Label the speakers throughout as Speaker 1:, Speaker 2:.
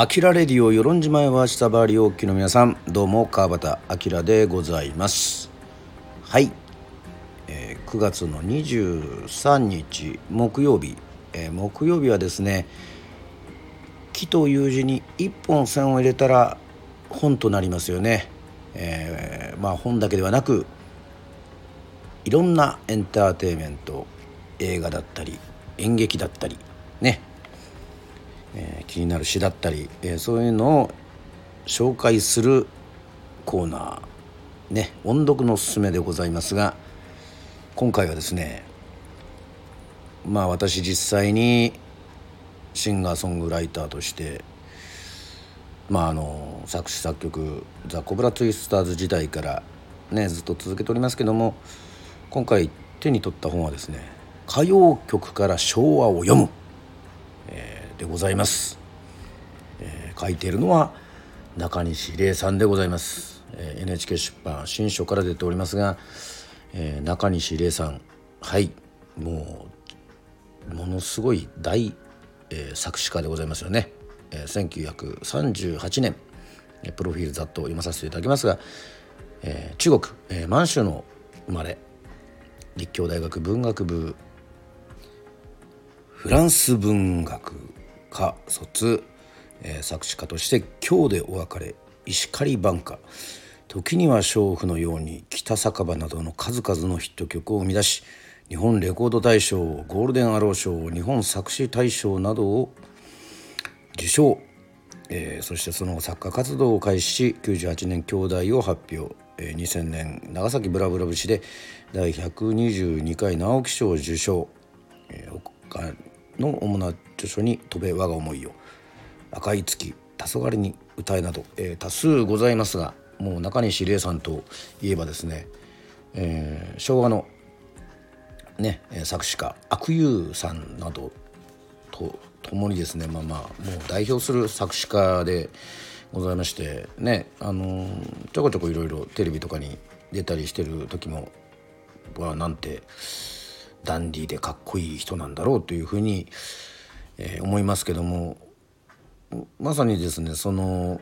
Speaker 1: アキラレディオ与論島へは下回りおきの皆さん。どうも川端明でございます。はい、えー、9月の23日木曜日、えー、木曜日はですね木という字に一本線を入れたら本となりますよね、えー、まあ本だけではなくいろんなエンターテインメント映画だったり演劇だったりね。えー、気になる詩だったり、えー、そういうのを紹介するコーナーね音読のおすすめでございますが今回はですねまあ私実際にシンガーソングライターとしてまああの作詞作曲ザ・コブラツイスターズ時代からねずっと続けておりますけども今回手に取った本はですね歌謡曲から昭和を読む。でございます、えー、書いているのは中西礼さんでございます、えー、NHK 出版新書から出ておりますが、えー、中西礼さんはいもうものすごい大、えー、作詞家でございますよね、えー、1938年プロフィールざっと読まさせていただきますが、えー、中国、えー、満州の生まれ立教大学文学部フランス文学。科卒、えー、作詞家として「今日でお別れ」「石狩挽歌」時には娼婦のように北酒場などの数々のヒット曲を生み出し日本レコード大賞ゴールデンアロー賞日本作詞大賞などを受賞、えー、そしてその後作家活動を開始し98年兄弟を発表、えー、2000年長崎ブラブラ節で第122回直木賞受賞、えー、他の主な著書に「飛べ我が思いを」「赤い月」「黄昏に歌え」など、えー、多数ございますがもう中西礼さんといえばですね、えー、昭和の、ね、作詞家悪友さんなどと共にですねまあまあもう代表する作詞家でございましてねあの、ちょこちょこいろいろテレビとかに出たりしてる時もはなんてダンディーでかっこいい人なんだろうというふうに、えー、思いますけどもまさにですねその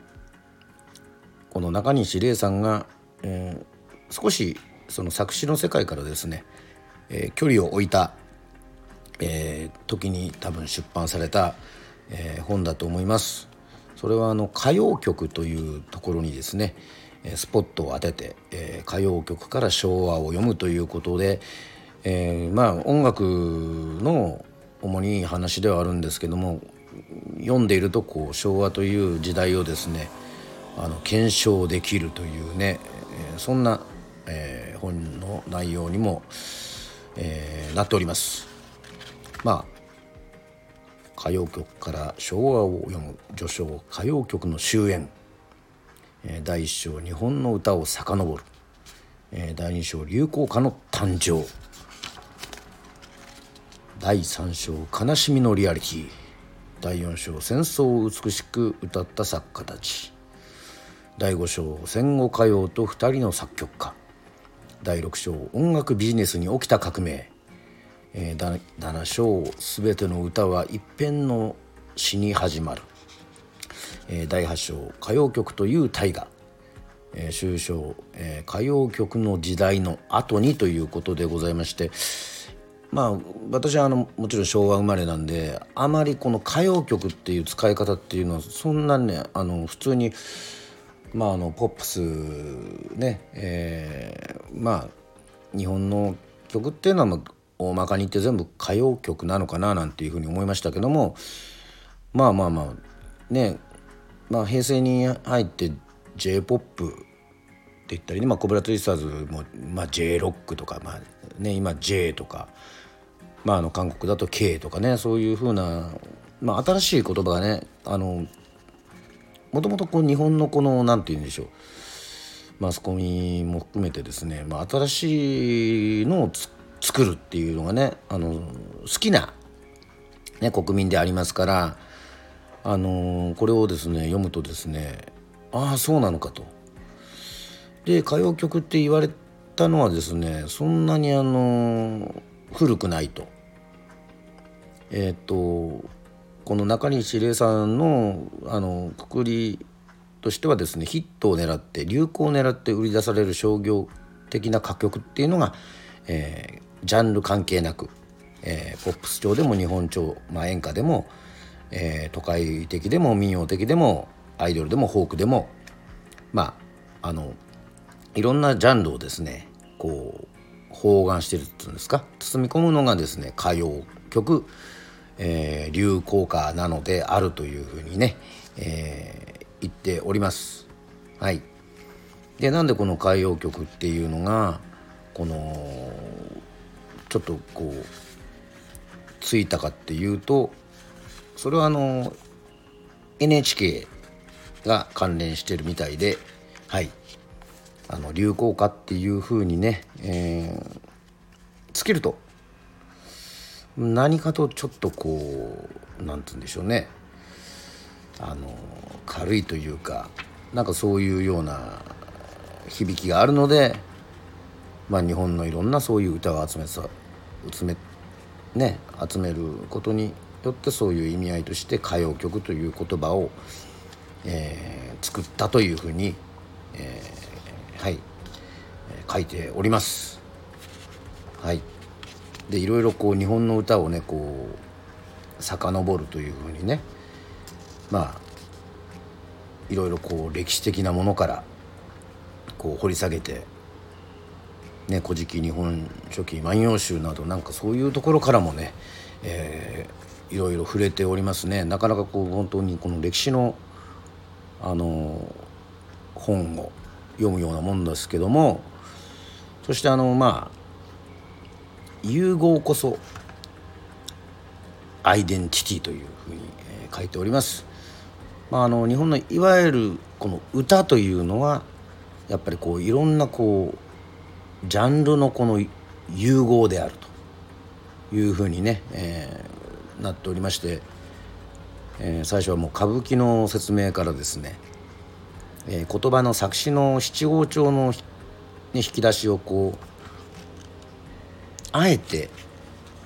Speaker 1: この中西礼さんが、えー、少しその作詞の世界からですね、えー、距離を置いた、えー、時に多分出版された、えー、本だと思います。それはあの歌謡曲というところにですねスポットを当てて、えー、歌謡曲から昭和を読むということで、えー、まあ音楽の主に話ではあるんですけども読んでいるとこう昭和という時代をですねあの検証できるというね、え、そんな、えー、本の内容にも、えー、なっております。まあ歌謡曲から昭和を読む序章歌謡曲の終焉、え、第一章日本の歌を遡る、え、第二章流行歌の誕生第3章「悲しみのリアリティ」第4章「戦争を美しく歌った作家たち」第5章「戦後歌謡と2人の作曲家」第6章「音楽ビジネスに起きた革命」えー、第7章「すべての歌は一編の詩に始まる」えー、第8章「歌謡曲という大河」えー、終章、えー「歌謡曲の時代の後に」ということでございまして。まあ私はあのもちろん昭和生まれなんであまりこの歌謡曲っていう使い方っていうのはそんなねあの普通にまああのポップスねえー、まあ日本の曲っていうのは大まかに言って全部歌謡曲なのかななんていうふうに思いましたけどもまあまあまあねまあ平成に入って j p o p って言ったりね、まあ、コブラツイスターズも、まあ、J ロックとか、まあね、今 J とかまあ、あの韓国だと K とかねそういうふうな、まあ、新しい言葉がねあのもともとこう日本のこの何て言うんでしょうマスコミも含めてですね、まあ、新しいのを作るっていうのがねあの好きな、ね、国民でありますからあのこれをですね読むとですねああそうなのかと。で歌謡曲って言われたのはですねそんなにあの古くないと。えっ、とこの中西礼さんのあのくくりとしてはですねヒットを狙って流行を狙って売り出される商業的な歌曲っていうのが、えー、ジャンル関係なく、えー、ポップス調でも日本調、まあ、演歌でも、えー、都会的でも民謡的でもアイドルでもフォークでもまああのいろんなジャンルをですねこう包含してるっていうんですか？包み込むのがですね歌謡曲、えー、流行歌なのであるというふうにね、えー、言っております。はい、でなんでこの歌謡曲っていうのがこのちょっとこうついたかっていうとそれはあの NHK が関連してるみたいではい。あの流行歌っていうふうにね、えー、つけると何かとちょっとこう何て言うんでしょうね。あの軽いというかなんかそういうような響きがあるので、まあ、日本のいろんなそういう歌を集めさ集め,、ね、集めることによってそういう意味合いとして歌謡曲という言葉を、えー、作ったというふうに、えーはい、書いております。はい、でいろいろこう日本の歌をねこう遡るというふうにね。まあいろいろこう歴史的なものからこう掘り下げて「ね、古事記日本書紀万葉集」などなんかそういうところからもね、えー、いろいろ触れておりますね。なかなかこう本当にこの歴史のあの本を読むようなもんですけどもそしてあのまあ融合こそアイデンティティというふうに、書いております。まあ、あの日本のいわゆるこの歌というのはやっぱりこういろんなこうジャンルのこの融合であるというふうにね、えー、なっておりまして、えー、最初はもう歌舞伎の説明からですねえー、言葉の作詞の七五調の、ね、引き出しをこうあえて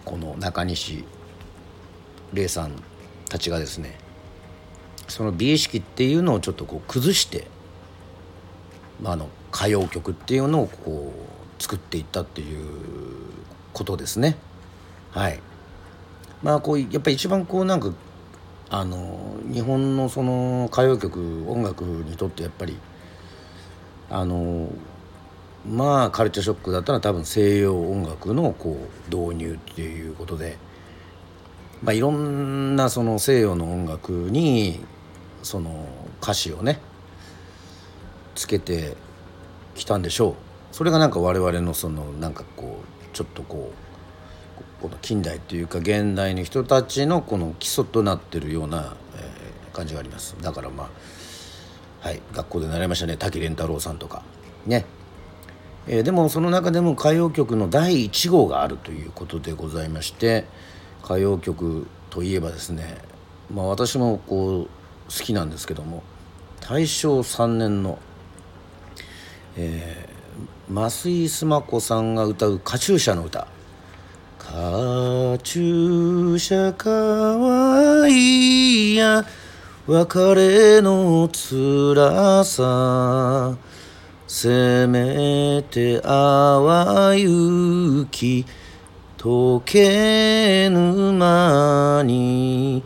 Speaker 1: この中西礼さんたちがですねその美意識っていうのをちょっとこう崩して、まあ、あの歌謡曲っていうのをこう作っていったっていうことですね。はい、まあこうやっぱり一番こうなんかあの日本のその歌謡曲音楽にとってやっぱりあのまあカルチャーショックだったら多分西洋音楽のこう導入っていうことで、まあ、いろんなその西洋の音楽にその歌詞をねつけてきたんでしょう。それがなんか我々のそのなんかこうちょっとこうこの近代というか現代の人たちのこの基礎となってるような、えー、感じがあります。だからまあはい学校で習いましたね。滝蓮太郎さんとか。ね、えー、でもその中でも歌謡曲の第1号があるということでございまして歌謡曲といえばですねまあ私もこう好きなんですけども大正3年の、えー、増井須磨子さんが歌う「カチューシャの歌」カチューシャかわいいや。別れの辛させめて淡雪溶けぬ間に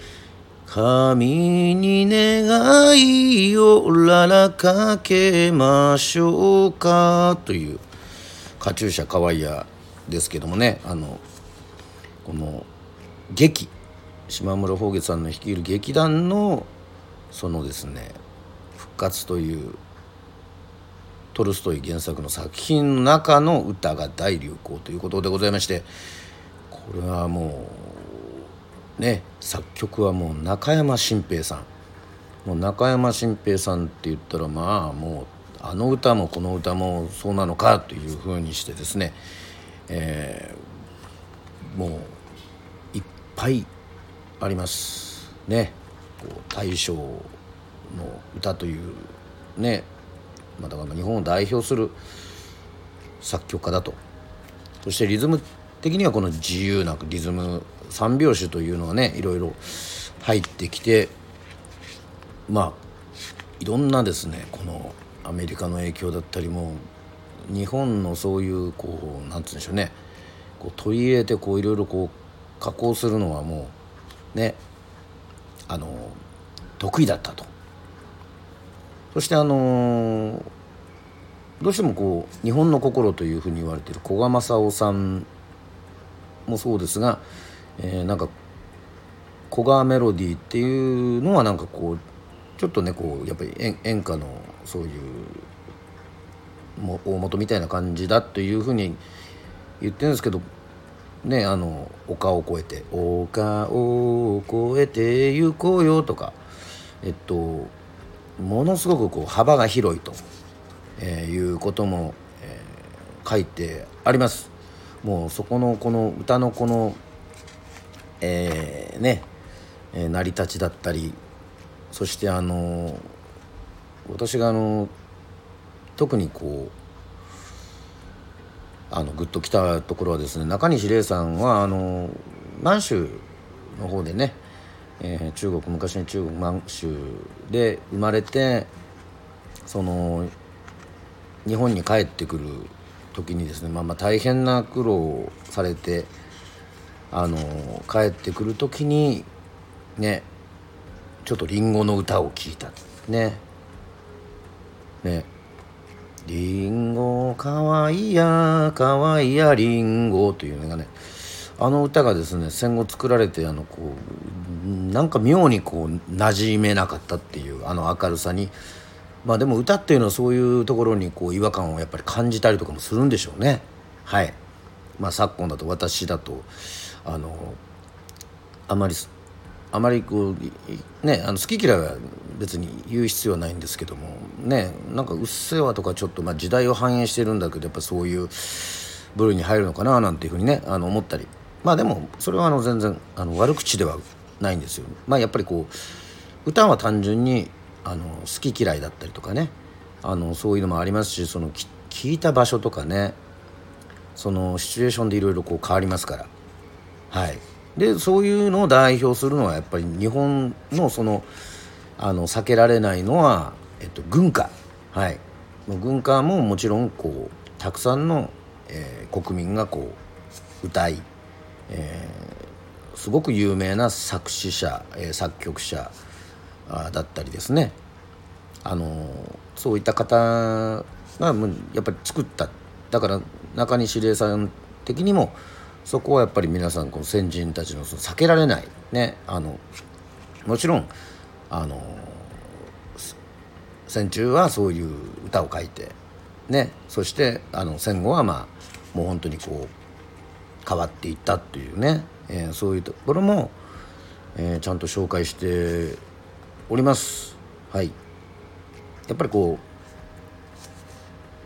Speaker 1: 神に願いをららかけましょうか。というカチューシャかわいやですけどもね。あのこの劇島村宝月さんの率いる劇団のそのですね復活というトルストイ原作の作品の中の歌が大流行ということでございましてこれはもうね作曲はもう中山新平さん。もう中山新平さんって言ったらまあもうあの歌もこの歌もそうなのかというふうにしてですね、えー、もうぱいありますね。こう大正の歌というね、まあ、だから日本を代表する作曲家だと。そしてリズム的にはこの自由なリズム三拍子というのはねいろいろ入ってきてまあいろんなですねこのアメリカの影響だったりも日本のそういうこうなんつうんでしょうね。こう取り入れてこういろいろこう加工するのはもうねあの得意だったと。そしてあのどうしてもこう日本の心というふうに言われてる古賀正夫さんもそうですが、えー、なんか古賀メロディーっていうのはなんかこうちょっとねこうやっぱり演歌のそういうも大元みたいな感じだというふうに言ってるんですけどねあの「丘を越えて」「丘を越えて行こうよ」とかえっとものすごくこう幅が広いと、えー、いうことも、えー、書いてあります。もうそこのこの歌のこの、えー、ね、えー、成り立ちだったりそしてあの私があの特にこうあのグッときたところはですね中西礼さんはあの満州の方でね、えー、中国昔の中国満州で生まれてその日本に帰ってくる時にですね、まあ、まあ大変な苦労をされてあの帰ってくる時にねちょっとりんごの歌を聴いた。ね。ね。りんごかわいいやかわいいやりんごというのがねあの歌がですね戦後作られてあのこうなんか妙にこう馴染めなかったっていうあの明るさに。まあでも歌っていうのはそういうところにこう違和感をやっぱり感じたりとかもするんでしょうね。はい。まあ昨今だと私だとあのあまりあまりこうねあの好き嫌いは別に言う必要はないんですけどもねなんか「うっせぇわ」とかちょっとまあ時代を反映してるんだけどやっぱそういう部類に入るのかななんていうふうにねあの思ったりまあでもそれはあの全然あの悪口ではないんですよ。まあやっぱりこう歌は単純にあの好き嫌いだったりとかねあのそういうのもありますしその聞いた場所とかねそのシチュエーションでいろいろ変わりますからはい。でそういうのを代表するのはやっぱり日本のそのあの避けられないのは、えっと、軍歌。はい。軍歌ももちろんこうたくさんの、えー、国民がこう歌い、えー、すごく有名な作詞者、えー、作曲者あだったりですね。あのそういった方がやっぱり作った。だから中西礼さん的にもそこはやっぱり皆さんこの先人たちのその避けられないねあのもちろんあの戦中はそういう歌を書いてねそしてあの戦後はまあもう本当にこう変わっていったっていうね、えー、そういうところも、えー、ちゃんと紹介しております。はい。やっぱりこ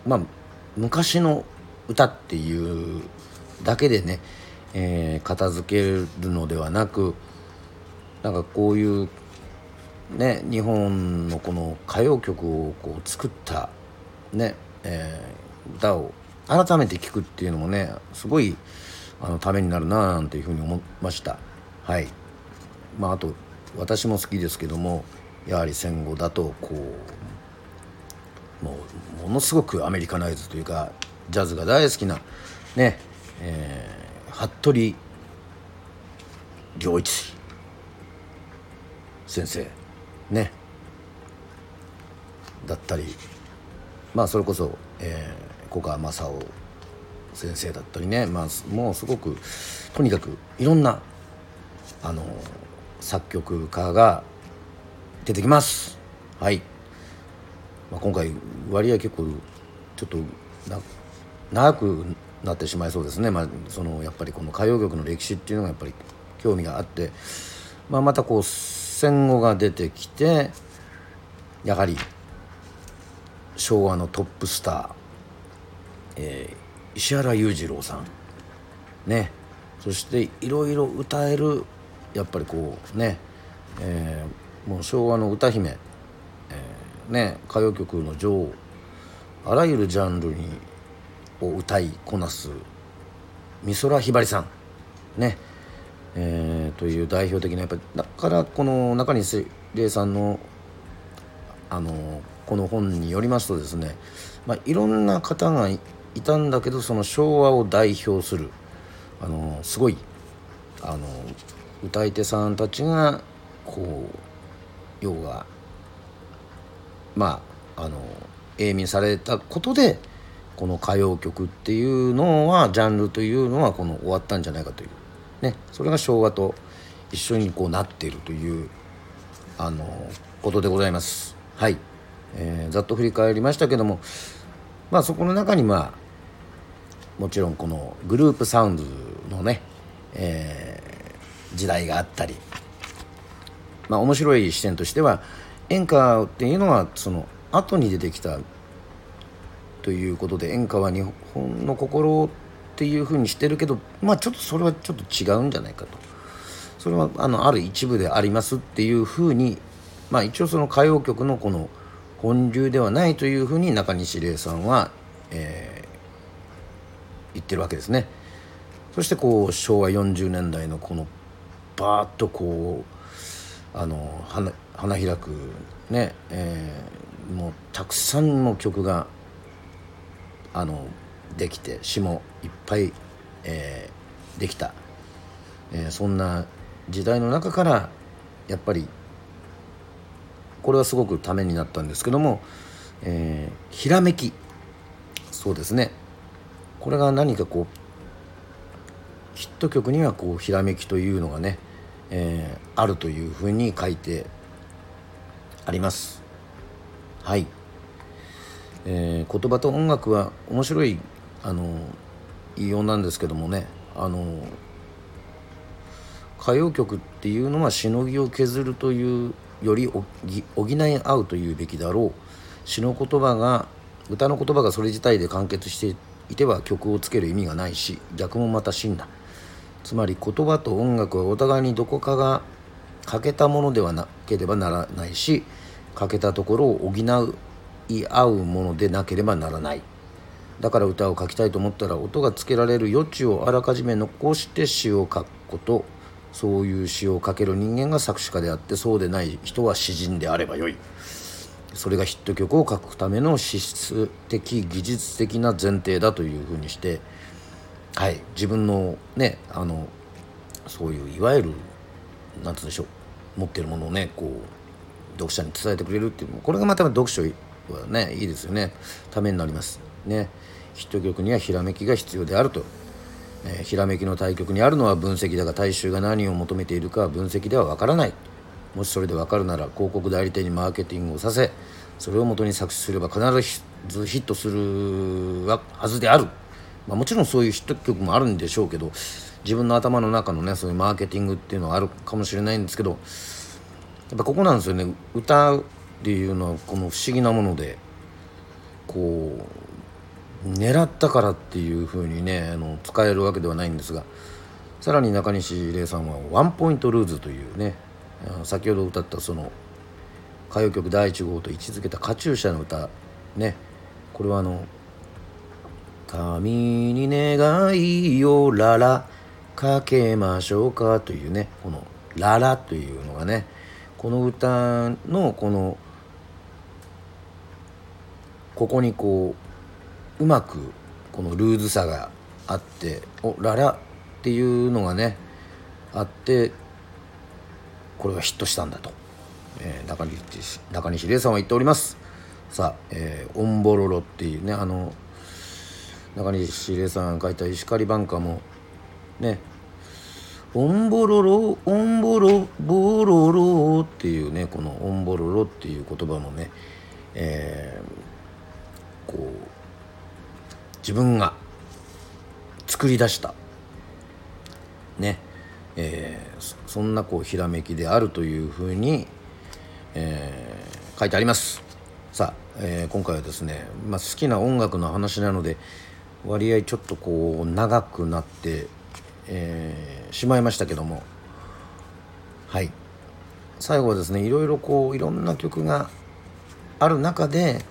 Speaker 1: うまあ昔の歌っていうだけでね、えー、片付けるのではなくなんかこういうね日本のこの歌謡曲をこう作ったね、えー、歌を改めて聴くっていうのもねすごいあのためになるなあなんていうふうに思いました。はい。まああと私も好きですけどもやはり戦後だとこうもうものすごくアメリカナイズというかジャズが大好きなねえー、服部良一先生ね。だったりまあそれこそ、えー、古川正夫先生だったりね、まあ、もうすごくとにかくいろんなあの作曲家が出てきます。はい、まあ、今回割合結構ちょっと長くなってしまいそうですね、まあ、そのやっぱりこの歌謡曲の歴史っていうのがやっぱり興味があって、まあ、またこう戦後が出てきてやはり昭和のトップスター、えー、石原裕次郎さん。ね。そしていろいろ歌えるやっぱりこうね、えー、もう昭和の歌姫、えー、ね。歌謡曲の女王。あらゆるジャンルにを歌いこなす美空ひばりさん。ね、えー、という代表的なやっぱだからこの中西礼さんのあのこの本によりますとですね、まあ、いろんな方がいたんだけどその昭和を代表するあのすごいあの歌い手さんたちがこう要はまああの永眠されたことでこの歌謡曲っていうのはジャンルというのはこの終わったんじゃないかという。ねそれが昭和と一緒にこうなっているというあのことでございます。はい、えー、ざっと振り返りましたけどもまあそこの中にまあもちろんこのグループサウンドのね、えー、時代があったりまあ面白い視点としては演歌っていうのはその後に出てきたということで演歌は日本の心っていうふうにしてるけどまあちょっとそれはちょっと違うんじゃないかと。それはあのある一部でありますっていうふうにまあ一応その歌謡曲のこの本流ではないというふうに中西礼さんは、えー、言ってるわけですね。そしてこう昭和40年代のこのバーッとこうあの花花開くね、えー、もうたくさんの曲があのできて詩もいっぱい、えー、できた、えー、そんな時代の中からやっぱりこれはすごくためになったんですけども、えー、ひらめき。そうですね。これが何かこうヒット曲にはこうひらめきというのがね、えー、あるというふうに書いてあります。はい。えー、言葉と音楽は面白いあの言いようなんですけどもね。あの歌謡曲っていうのはしのぎを削るというより補い合うというべきだろう。詩の言葉が歌の言葉がそれ自体で完結していては曲をつける意味がないし逆もまた真だ。つまり言葉と音楽はお互いにどこかが欠けたものではなければならないし欠けたところを補うい合うものでなければならない。だから歌を書きたいと思ったら音がつけられる余地をあらかじめ残して詩を書くこと。そういう詩を書ける人間が作詞家であってそうでない人は詩人であればよい。それがヒット曲を書くための資質的技術的な前提だというふうにして。はい。自分のねあのそういういわゆる何て言うんでしょう。持ってるものをねこう読者に伝えてくれるっていうこれがまた読書はねいいですよね。ためになります。ね。ヒット曲にはひらめきが必要であると、えー、ひらめきの対局にあるのは分析だが大衆が何を求めているかは分析ではわからない。もしそれでわかるなら広告代理店にマーケティングをさせそれを元に作詞すれば必ずヒットするはずである、まあ、もちろんそういうヒット曲もあるんでしょうけど自分の頭の中のねそういうマーケティングっていうのはあるかもしれないんですけどやっぱここなんですよね。歌っていうのはこの不思議なものでこう狙ったからっていうふうにねあの使えるわけではないんですがさらに中西礼さんは「ワンポイントルーズ」というね先ほど歌ったその歌謡曲第1号と位置づけた「カチューシャの歌」ねこれはあの「神に願いをララかけましょうか」というねこの「ララ」というのがねこの歌のこの「ここにこううまくこのルーズさがあっておララっていうのがねあってこれがヒットしたんだと、えー、中西中西礼さんは言っております。さあ、えー、オンボロロっていうねあの中西礼さんが書いた石狩挽歌もねオンボロロオンボロボロロっていうねこのオンボロロっていう言葉もね、えー、こう自分が作り出したねえー、そんなこうひらめきであるというふうに、えー、書いてあります。さあ、えー、今回はですね、まあ、好きな音楽の話なので割合ちょっとこう長くなって、えー、しまいましたけども。はい。最後はですねいろいろこういろんな曲がある中で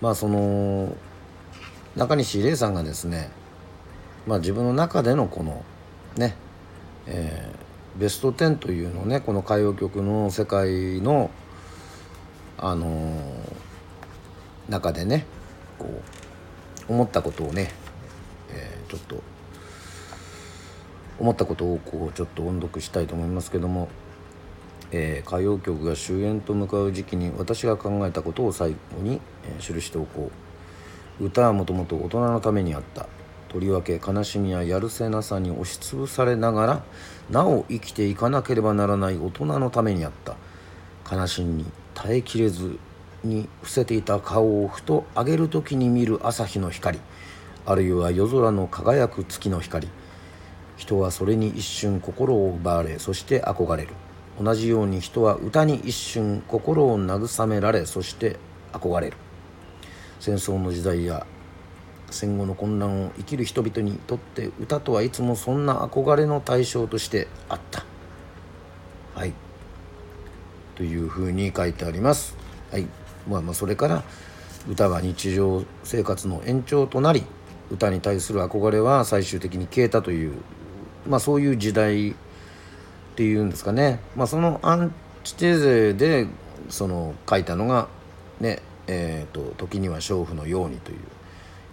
Speaker 1: まあその中西礼さんがですね、まあ、自分の中でのこのね、えベスト10というのをねこの歌謡曲の世界のあのー、中でねこう思ったことをね、えー、ちょっと思ったことをこうちょっと音読したいと思いますけども、えー、歌謡曲が終焉と向かう時期に私が考えたことを最後に、えー、記しておこう。歌はもともと大人のためにあった。とりわけ悲しみややるせなさに押しつぶされながらなお生きていかなければならない大人のためにあった。悲しみに耐えきれずに伏せていた顔をふと上げる時に見る朝日の光。あるいは夜空の輝く月の光。人はそれに一瞬心を奪われそして憧れる。同じように人は歌に一瞬心を慰められそして憧れる。戦争の時代や戦後の混乱を生きる人々にとって歌とはいつもそんな憧れの対象としてあった。はい。というふうに書いてあります。はい。まあまあそれから歌は日常生活の延長となり歌に対する憧れは最終的に消えたというまあそういう時代っていうんですかね。まあそのアンチテーゼでその書いたのがねえーと「時には娼婦のように」という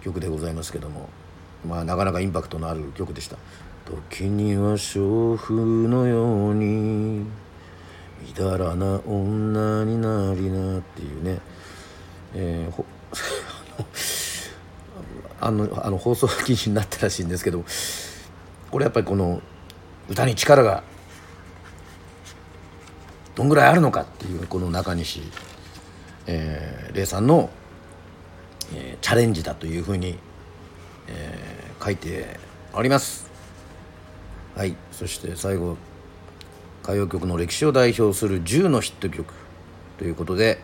Speaker 1: 曲でございますけども。まあなかなかインパクトのある曲でした「時には娼婦のようにみだらな女になりな」っていうね、えー、あのあの放送禁止になったらしいんですけど。これやっぱりこの歌に力がどんぐらいあるのかっていうこの中西、えー、さんの「えー、チャレンジだというふうに、えー、書いてあります。はい。そして最後歌謡曲の歴史を代表する10のヒット曲ということで、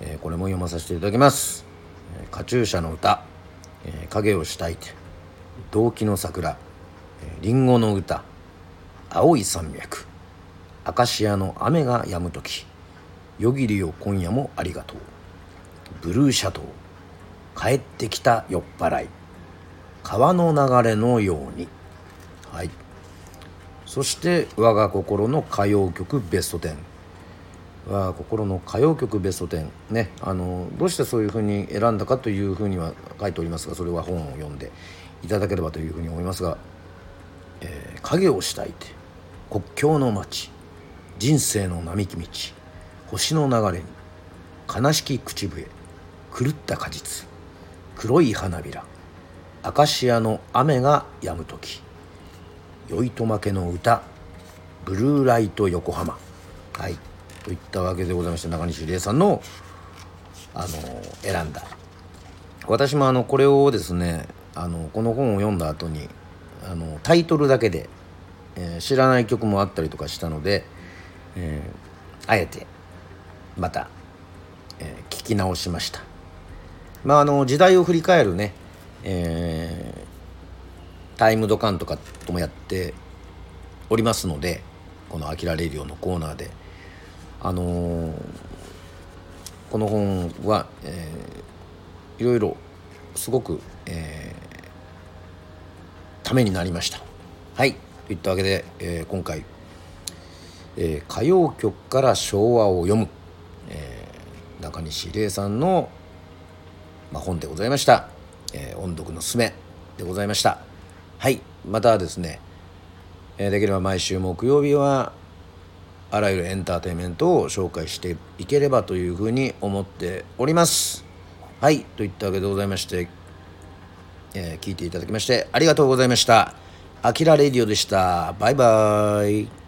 Speaker 1: えー、これも読まさせていただきます「カチューシャの歌」えー「影をしたいて」「動機の桜」「りんごの歌」「青い山脈」「アカシアの雨が止む時」「夜霧よ今夜もありがとう」「ブルーシャドウ」帰ってきた酔っ払い川の流れのように。はい。そして我が心の歌謡曲ベスト10我が心の歌謡曲ベスト10ねあのどうしてそういうふうに選んだかというふうには書いておりますがそれは本を読んでいただければというふうに思いますが「えー、影をしたいて国境の街。人生の並木道星の流れに悲しき口笛狂った果実黒い花びらアカシアの雨が止む時酔いとまけの歌ブルーライト横浜。はい。といったわけでございまして中西礼さんのあの選んだ。私もあのこれをですねあのこの本を読んだ後にあのタイトルだけで、えー、知らない曲もあったりとかしたので、えー、あえてまた、えー、聞き直しました。まあ、あの時代を振り返るね、えー、タイムドカンとかともやっておりますのでこの「あきらレディオ」のコーナーで。あのー、この本は、えー、いろいろすごく、えー、ためになりました。はい。といったわけで、えー、今回、えー「歌謡曲から昭和を読む」えー、中西礼さんの「まあ、本でございました、えー、音読のすめでございました。はい。またですね、えー、できれば毎週木曜日はあらゆるエンターテインメントを紹介していければというふうに思っております。はい。といったわけでございまして、えー、聞いていただきましてありがとうございました。あきらレディオでした。バイバイ。